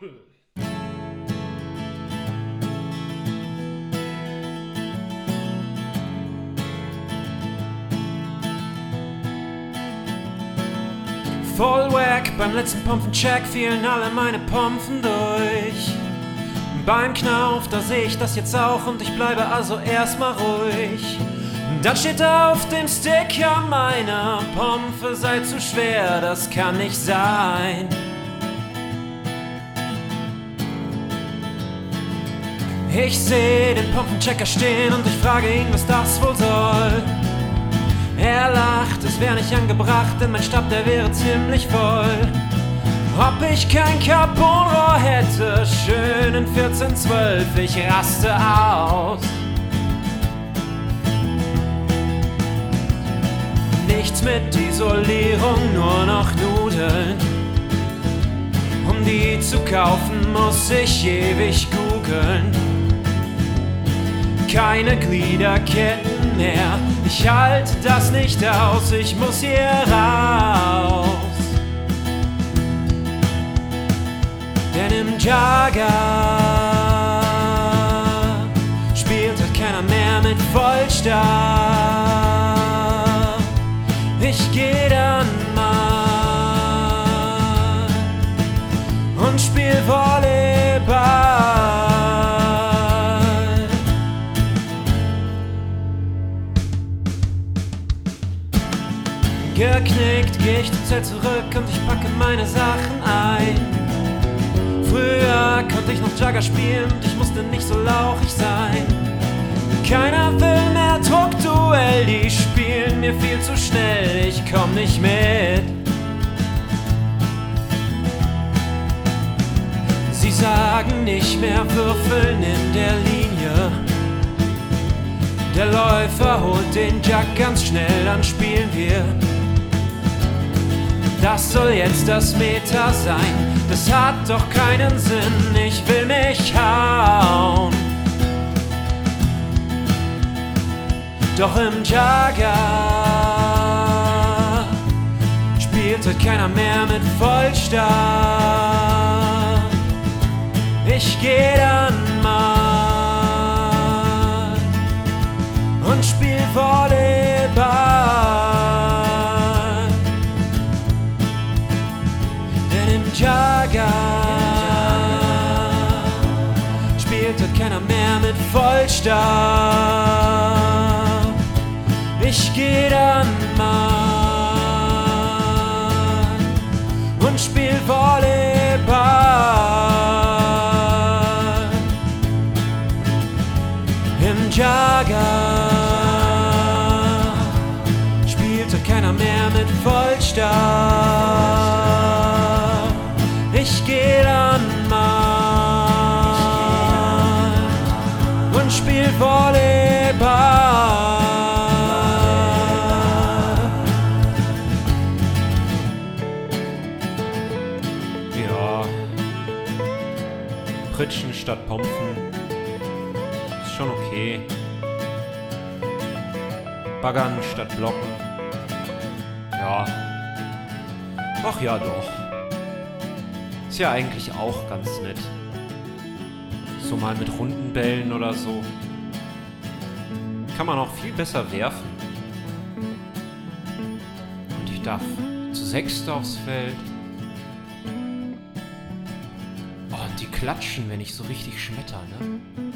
Voll wack, beim letzten Pumpfencheck fielen alle meine Pumpfen durch. Beim Knauf, da sehe ich das jetzt auch und ich bleibe also erstmal ruhig. Dann steht auf dem Sticker meiner Pompe, sei zu schwer, das kann nicht sein. Ich sehe den Pumpenchecker stehen und ich frage ihn, was das wohl soll. Er lacht, es wäre nicht angebracht, denn mein Stab, der wäre ziemlich voll. Ob ich kein Carbonrohr hätte, schön in 1412, ich raste aus. Nichts mit Isolierung, nur noch Nudeln. Um die zu kaufen, muss ich ewig googeln. Keine Gliederketten mehr, ich halte das nicht aus, ich muss hier raus. Denn im Jagger spielt halt keiner mehr mit Vollstab. Ich geh dann mal und spiel Volleyball. Geknickt geh ich zum Zelt zurück und ich packe meine Sachen ein. Früher konnte ich noch Jagger spielen und ich musste nicht so lauchig sein. Keiner will mehr Druckduell, die spielen mir viel zu schnell, ich komm nicht mit. Sie sagen nicht mehr würfeln in der Linie. Der Läufer holt den Jack ganz schnell, dann spielen wir. Das soll jetzt das Meta sein, das hat doch keinen Sinn, ich will mich hauen. Doch im Jagger spielte keiner mehr mit Vollstab. Ich geh dann mal und spiel Volleyball. Keiner mehr mit Vollstab. Ich geh dann mal und spiel Volleyball. Im Jagger spielte keiner mehr mit Vollstab. Pritschen statt Pompen ist schon okay. Baggern statt Blocken. Ja. Ach ja, doch. Ist ja eigentlich auch ganz nett. So mal mit runden Bällen oder so. Kann man auch viel besser werfen. Und ich darf zu sechst aufs Feld. Klatschen, wenn ich so richtig schmetter, ne?